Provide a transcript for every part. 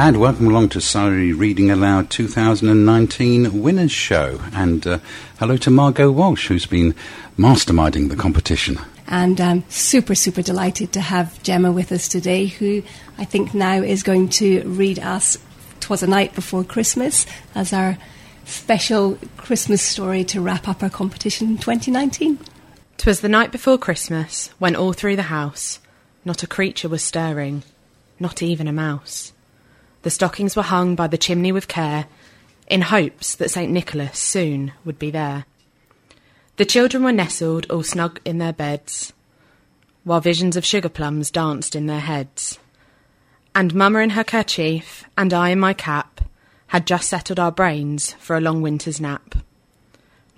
And welcome along to Surrey Reading Aloud 2019 Winners Show. And uh, hello to Margot Walsh, who's been masterminding the competition. And I'm super, super delighted to have Gemma with us today, who I think now is going to read us Twas a Night Before Christmas as our special Christmas story to wrap up our competition in 2019. Twas the night before Christmas, when all through the house not a creature was stirring, not even a mouse. The stockings were hung by the chimney with care, in hopes that St. Nicholas soon would be there. The children were nestled all snug in their beds, while visions of sugar plums danced in their heads. And Mamma in her kerchief, and I in my cap, had just settled our brains for a long winter's nap.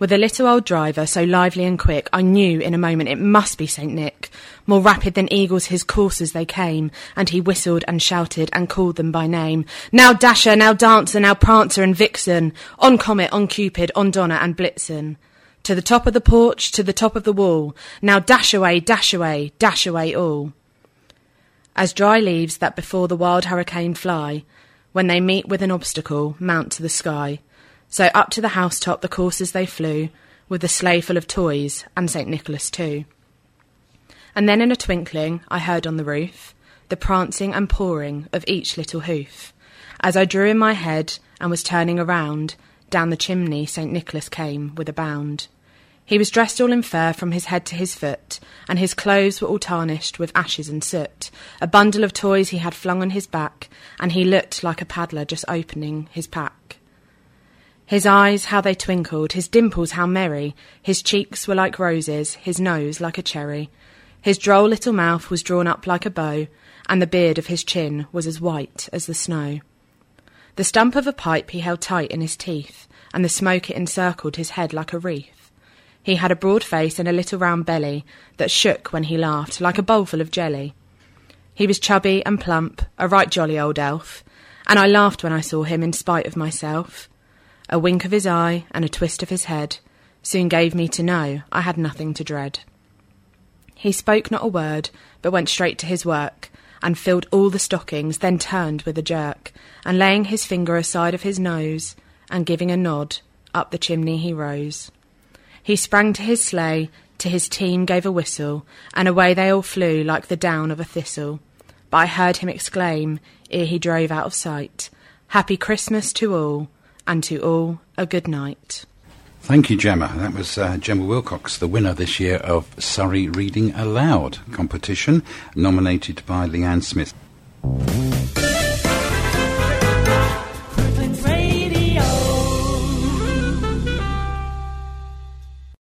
With a little old driver so lively and quick, I knew in a moment it must be St. Nick. More rapid than eagles his coursers they came, and he whistled and shouted and called them by name. Now Dasher, now Dancer, now Prancer and Vixen, on Comet, on Cupid, on Donner and Blitzen. To the top of the porch, to the top of the wall, now dash away, dash away, dash away all. As dry leaves that before the wild hurricane fly, when they meet with an obstacle, mount to the sky, so up to the housetop the coursers they flew, with the sleigh full of toys, and St. Nicholas too. And then in a twinkling I heard on the roof the prancing and pawing of each little hoof. As I drew in my head and was turning around, down the chimney St. Nicholas came with a bound. He was dressed all in fur from his head to his foot, and his clothes were all tarnished with ashes and soot. A bundle of toys he had flung on his back, and he looked like a paddler just opening his pack. His eyes, how they twinkled, his dimples, how merry, his cheeks were like roses, his nose like a cherry. His droll little mouth was drawn up like a bow, and the beard of his chin was as white as the snow. The stump of a pipe he held tight in his teeth, and the smoke it encircled his head like a wreath. He had a broad face and a little round belly that shook when he laughed, like a bowlful of jelly. He was chubby and plump, a right jolly old elf, and I laughed when I saw him in spite of myself. A wink of his eye and a twist of his head soon gave me to know I had nothing to dread. He spoke not a word, but went straight to his work, and filled all the stockings, then turned with a jerk, and laying his finger aside of his nose, and giving a nod, up the chimney he rose. He sprang to his sleigh, to his team gave a whistle, and away they all flew like the down of a thistle. But I heard him exclaim, ere he drove out of sight, Happy Christmas to all, and to all a good night. Thank you, Gemma. That was uh, Gemma Wilcox, the winner this year of Surrey Reading Aloud competition, nominated by Leanne Smith.